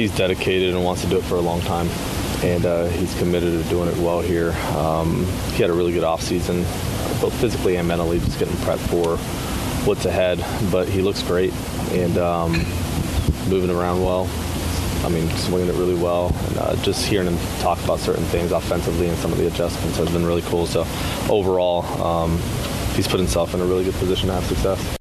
He's dedicated and wants to do it for a long time, and uh, he's committed to doing it well here. Um, he had a really good offseason, both physically and mentally, just getting prepped for what's ahead. But he looks great and um, moving around well. I mean, swinging it really well. And uh, just hearing him talk about certain things offensively and some of the adjustments has been really cool. So overall, um, he's put himself in a really good position to have success.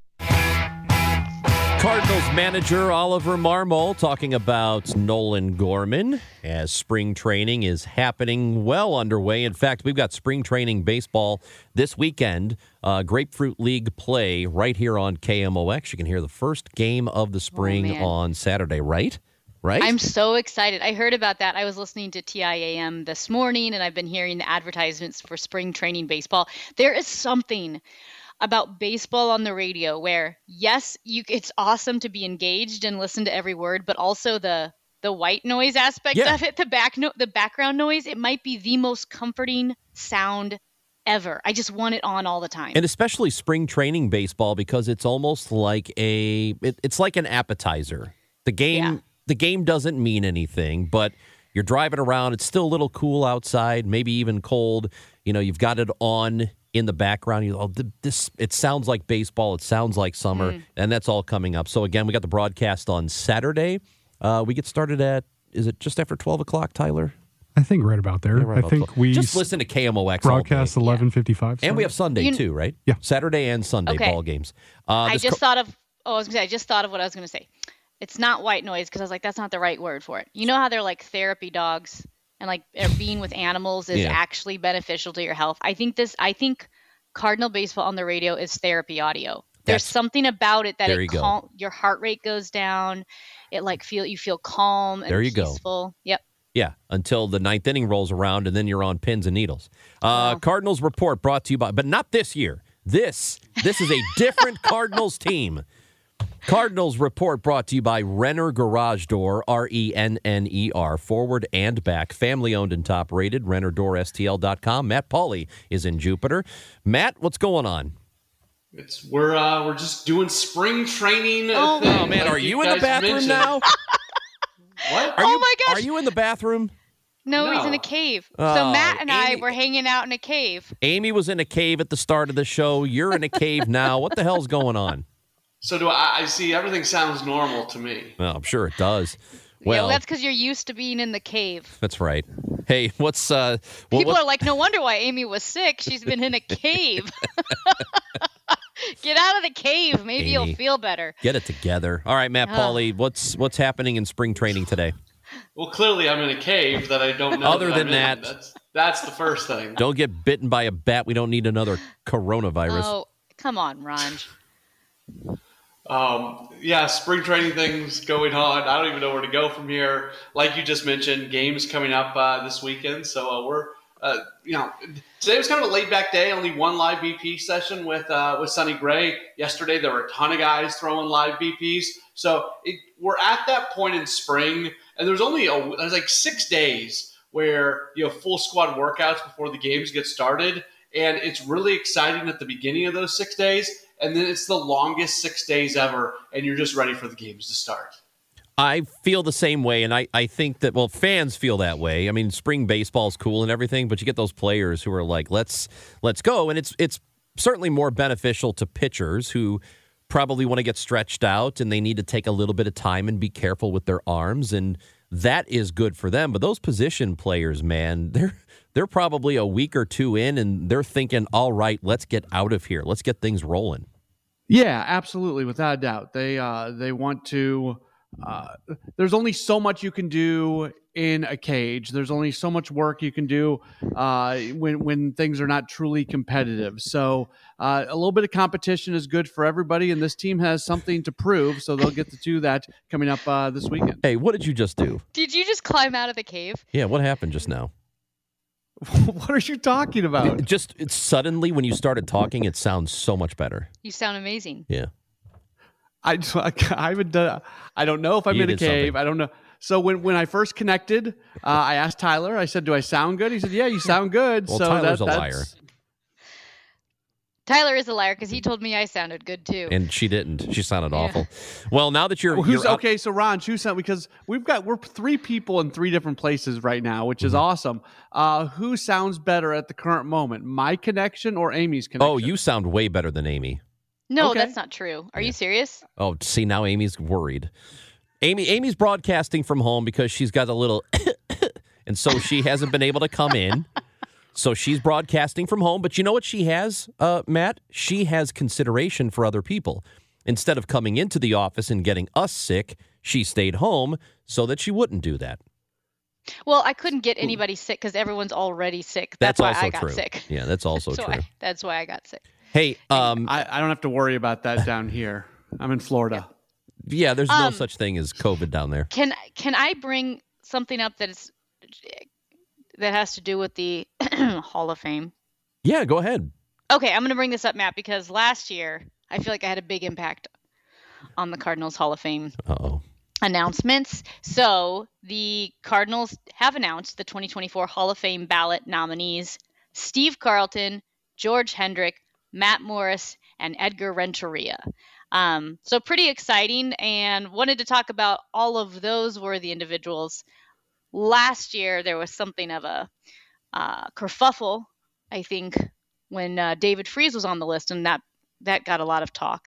Cardinals manager Oliver Marmol talking about Nolan Gorman as spring training is happening well underway. In fact, we've got spring training baseball this weekend, uh, Grapefruit League play right here on KMOX. You can hear the first game of the spring oh, on Saturday, right? Right? I'm so excited. I heard about that. I was listening to TIAM this morning and I've been hearing the advertisements for spring training baseball. There is something about baseball on the radio where yes you it's awesome to be engaged and listen to every word but also the the white noise aspect yeah. of it the back no, the background noise it might be the most comforting sound ever i just want it on all the time and especially spring training baseball because it's almost like a it, it's like an appetizer the game yeah. the game doesn't mean anything but you're driving around it's still a little cool outside maybe even cold you know you've got it on in the background. You oh, this it sounds like baseball. It sounds like summer, mm. and that's all coming up. So again, we got the broadcast on Saturday. Uh, we get started at is it just after twelve o'clock, Tyler? I think right about there. Yeah, right I think 12. we just listen to KMOX broadcast eleven fifty five, and we have Sunday you, too, right? Yeah, Saturday and Sunday okay. ball games. Uh, I just co- thought of. Oh, I was gonna say. I just thought of what I was gonna say. It's not white noise because I was like, that's not the right word for it. You know how they're like therapy dogs and like being with animals is yeah. actually beneficial to your health. I think this. I think Cardinal baseball on the radio is therapy audio. There's That's, something about it that it you cal- your heart rate goes down. It like feel you feel calm and there you peaceful. Go. Yep. Yeah, until the ninth inning rolls around, and then you're on pins and needles. Uh. Cardinals report brought to you by, but not this year. This this is a different Cardinals team. Cardinals report brought to you by Renner Garage Door, R E N N E R, forward and back, family owned and top rated, RennerDoorSTL.com. Matt Pauley is in Jupiter. Matt, what's going on? It's we're uh, we're just doing spring training. Oh, oh man, like are you, you in the bathroom mentioned. now? what? Are oh you, my gosh! Are you in the bathroom? No, no, he's in a cave. Oh, so Matt and Amy, I were hanging out in a cave. Amy was in a cave at the start of the show. You're in a cave now. What the hell's going on? So do I, I see everything sounds normal to me. Well, I'm sure it does. Well, yeah, that's because you're used to being in the cave. That's right. Hey, what's uh? What, People what? are like, no wonder why Amy was sick. She's been in a cave. Get out of the cave. Maybe Amy, you'll feel better. Get it together. All right, Matt oh. Pauley, what's what's happening in spring training today? Well, clearly I'm in a cave that I don't know. Other that than that, that's, that's the first thing. Don't get bitten by a bat. We don't need another coronavirus. Oh, come on, Ranj. Um, yeah, spring training things going on. I don't even know where to go from here. Like you just mentioned, games coming up uh, this weekend. So uh, we're, uh, you know, today was kind of a laid back day. Only one live BP session with uh, with Sonny Gray. Yesterday there were a ton of guys throwing live BPs. So it, we're at that point in spring, and there's only a, there's like six days where you have full squad workouts before the games get started, and it's really exciting at the beginning of those six days and then it's the longest six days ever, and you're just ready for the games to start. I feel the same way, and I, I think that well, fans feel that way. I mean, spring baseball is cool and everything, but you get those players who are like, let's let's go, and it's it's certainly more beneficial to pitchers who probably want to get stretched out and they need to take a little bit of time and be careful with their arms and that is good for them but those position players man they're they're probably a week or two in and they're thinking, all right, let's get out of here. Let's get things rolling. Yeah, absolutely, without a doubt. They uh, they want to. Uh, there's only so much you can do in a cage. There's only so much work you can do uh, when when things are not truly competitive. So uh, a little bit of competition is good for everybody, and this team has something to prove. So they'll get to do that coming up uh, this weekend. Hey, what did you just do? Did you just climb out of the cave? Yeah, what happened just now? what are you talking about? Just it's suddenly when you started talking, it sounds so much better. You sound amazing. Yeah. I I haven't done. I don't know if I'm You in a did cave. something. I don't know. So when when I first connected, uh, I asked Tyler. I said, "Do I sound good?" He said, "Yeah, you sound good." Well, so Tyler's that, a liar. Tyler is a liar because he told me I sounded good too. And she didn't. She sounded Yeah. awful. Well, now that you're, Well, who's you're okay? So Ron, choose something because we've got we're three people in three different places right now, which Mm-hmm. is awesome. Uh, who sounds better at the current moment, my connection or Amy's connection? Oh, you sound way better than Amy. No, okay. that's not true. Are you serious? Oh, see now Amy's worried. Amy Amy's broadcasting from home because she's got a little and so she hasn't been able to come in. So she's broadcasting from home, but you know what she has, uh, Matt? She has consideration for other people. Instead of coming into the office and getting us sick, she stayed home so that she wouldn't do that. Well, I couldn't get anybody sick because everyone's already sick. That's, That's, why I got true. sick. Yeah, that's also so true. I, that's why I got sick. Hey, um, I, I don't have to worry about that down here. I'm in Florida. yeah, there's no Um, such thing as COVID down there. Can can I bring something up that is that has to do with the Hall of Fame? Yeah, go ahead. Okay, I'm going to bring this up, Matt, because last year I feel like I had a big impact on the Cardinals Hall of Fame Uh oh. announcements. So the Cardinals have announced the 2024 Hall of Fame ballot nominees Steve Carlton, George Hendrick, Matt Morris, and Edgar Renteria. Um, so pretty exciting, and wanted to talk about all of those worthy individuals. Last year there was something of a uh, kerfuffle, I think, when uh, David Freese was on the list, and that that got a lot of talk.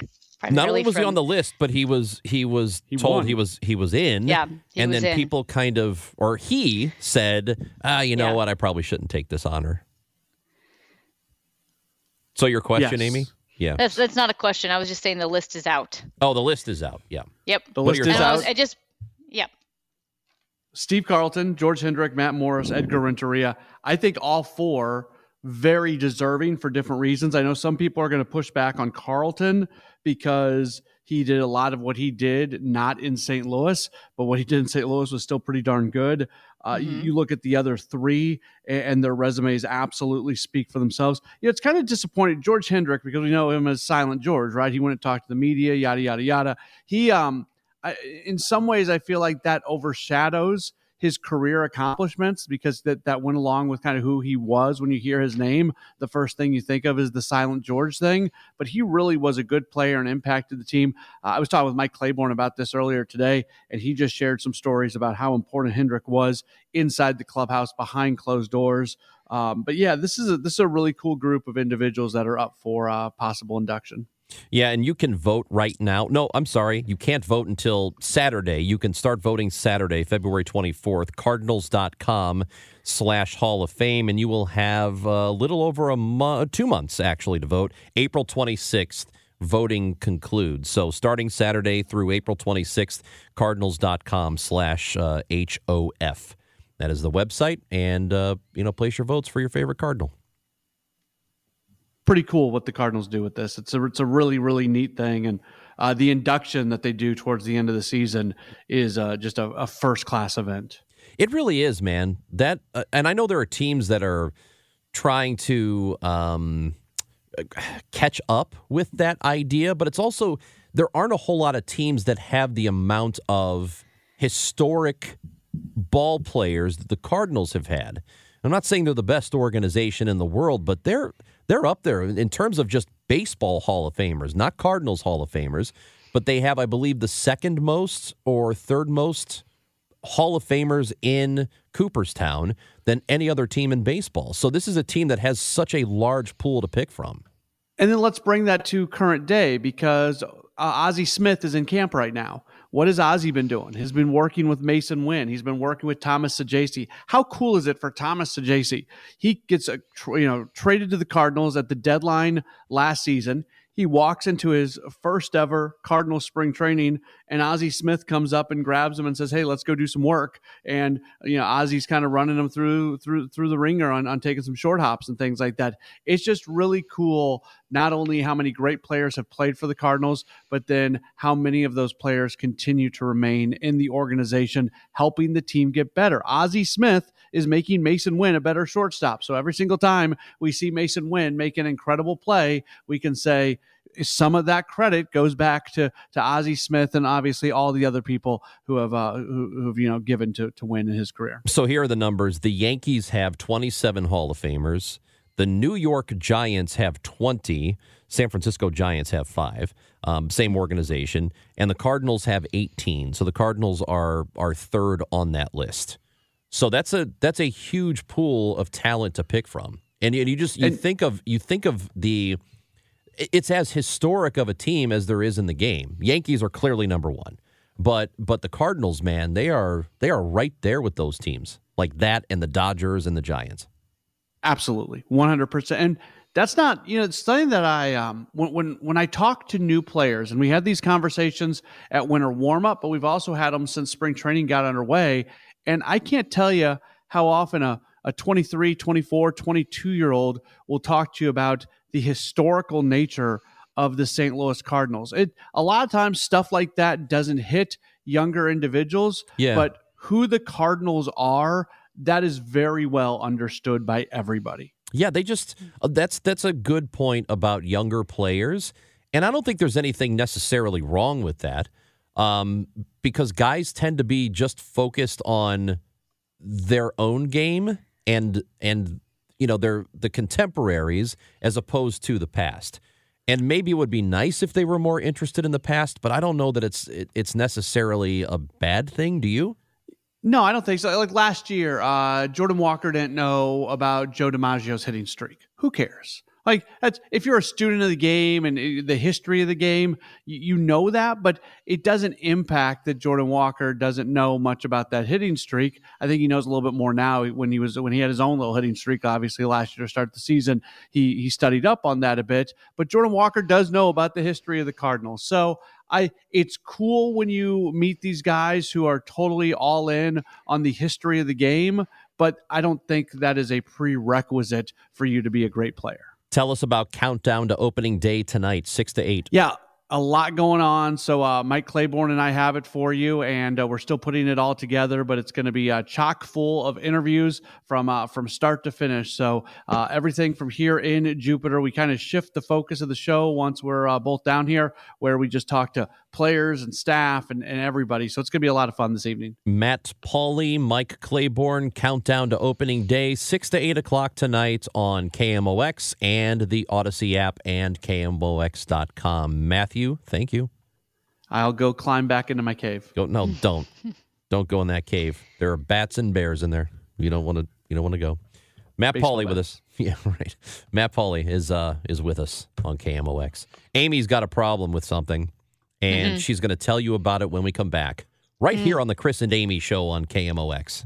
Not only was he on the list, but he was he was He told won. he was he was in. Yeah, he and was then in. people kind of or he said, ah, you know Yeah. what, I probably shouldn't take this honor. So your question, Yes. Amy? Yeah. That's that's not a question. I was just saying the list is out. Oh, the list is out. Yeah. Yep. The What are list your is And I, out. was, I just, yep. Steve Carlton, George Hendrick, Matt Morris, Edgar Renteria. I think all four very deserving for different reasons. I know some people are going to push back on Carlton because he did a lot of what he did not in St. Louis, but what he did in St. Louis was still pretty darn good. Uh, you- Mhm. You look at the other three, and their resumes absolutely speak for themselves. You know, it's kind of disappointing. George Hendrick, because we know him as Silent George, right? He wouldn't talk to the media, yada yada yada. He, um, I, in some ways, I feel like that overshadows his career accomplishments because that that went along with kind of who he was. When you hear his name, the first thing you think of is the Silent George thing. But he really was a good player and impacted the team. Uh, I was talking with Mike Claiborne about this earlier today, and he just shared some stories about how important Hendrick was inside the clubhouse behind closed doors. Um, but yeah, this is a, this is a really cool group of individuals that are up for uh, possible induction. Yeah, and you can vote right now. No, I'm sorry. You can't vote until Saturday. You can start voting Saturday, February 24th, cardinals.com slash Hall of Fame, and you will have a little over a month, two months actually to vote. April 26th, voting concludes. So starting Saturday through April 26th, cardinals.com slash uh, H-O-F. That is the website, and, uh, you know, place your votes for your favorite Cardinal. Pretty cool what the Cardinals do with this. It's a it's a really really neat thing, and uh, the induction that they do towards the end of the season is uh, just a, a first class event. It really is, man. That uh, and I know there are teams that are trying to um, catch up with that idea, but it's also there aren't a whole lot of teams that have the amount of historic ball players that the Cardinals have had. I'm not saying they're the best organization in the world, but they're they're up there in terms of just baseball Hall of Famers, not Cardinals Hall of Famers, but they have, I believe, the second most or third most Hall of Famers in Cooperstown than any other team in baseball. So this is a team that has such a large pool to pick from. And then let's bring that to current day because uh, Ozzie Smith is in camp right now. What has Ozzie been doing? He's been working with Masyn Winn. He's been working with Thomas Saggese. How cool is it for Thomas Saggese? He gets uh, a, you know traded to the Cardinals at the deadline last season he walks into his first ever Cardinal spring training, and Ozzie Smith comes up and grabs him and says, "Hey, let's go do some work." And you know, Ozzie's kind of running him through through through the ringer on, on taking some short hops and things like that. It's just really cool. Not only how many great players have played for the Cardinals, but then how many of those players continue to remain in the organization, helping the team get better. Ozzie Smith is making Masyn Winn a better shortstop. So every single time we see Masyn Winn make an incredible play, we can say some of that credit goes back to to Ozzie Smith and obviously all the other people who have uh, who, have you know given to to Winn in his career. So here are the numbers: the Yankees have 27 Hall of Famers. The New York Giants have 20. San Francisco Giants have five. Um, same organization, and the Cardinals have 18. So the Cardinals are are third on that list. So that's a that's a huge pool of talent to pick from. And, and you just you and, think of you think of the it's as historic of a team as there is in the game. Yankees are clearly number 1. But but the Cardinals, man, they are they are right there with those teams. Like that and the Dodgers and the Giants. Absolutely. 100%. And that's not you know it's something that i um, when, when when i talk to new players and we had these conversations at winter warm up but we've also had them since spring training got underway and I can't tell you how often a, a 23, 24, 22 year old will talk to you about the historical nature of the St. Louis Cardinals. It a lot of times stuff like that doesn't hit younger individuals, yeah. but who the Cardinals are, that is very well understood by everybody. Yeah, they just uh, that's that's a good point about younger players, and I don't think there's anything necessarily wrong with that um, because guys tend to be just focused on their own game and and you know they're the contemporaries as opposed to the past. And maybe it would be nice if they were more interested in the past, but I don't know that it's it, it's necessarily a bad thing. Do you? No, I don't think so. Like last year, uh, Jordan Walker didn't know about Joe DiMaggio's hitting streak. Who cares? Like that's if you're a student of the game and uh, the history of the game, you, you, know that, but it doesn't impact that Jordan Walker doesn't know much about that hitting streak. I think he knows a little bit more now. When he was when he had his own little hitting streak, obviously last year to start the season, he he studied up on that a bit. But Jordan Walker does know about the history of the Cardinals, so I it's cool when you meet these guys who are totally all in on the history of the game, but I don't think that is a prerequisite for you to be a great player. Tell us about Countdown to Opening Day tonight, 6 to 8. Yeah, a lot going on. So uh, Mike Claiborne and I have it for you, and uh, we're still putting it all together. But it's going to be uh, chock full of interviews from uh, from start to finish. So uh, everything from here in Jupiter, we kind of shift the focus of the show once we're uh, both down here, where we just talk to players and staff and, and everybody. So it's going to be a lot of fun this evening. Matt Pauley, Mike Claiborne, countdown to opening day, 6 to 8 o'clock tonight on KMOX and the Audacy app and KMOX.com. Matthew, thank you. I'll go climb back into my cave. Go, no, don't. don't go in that cave. There are bats and bears in there. You don't want to. You don't want to go. Matt Pauley with us. Yeah, right. Matt Pauley is uh is with us on KMOX. Amy's got a problem with something and mm-hmm. she's going to tell you about it when we come back, right mm-hmm. here on the Chris and Amy show on KMOX.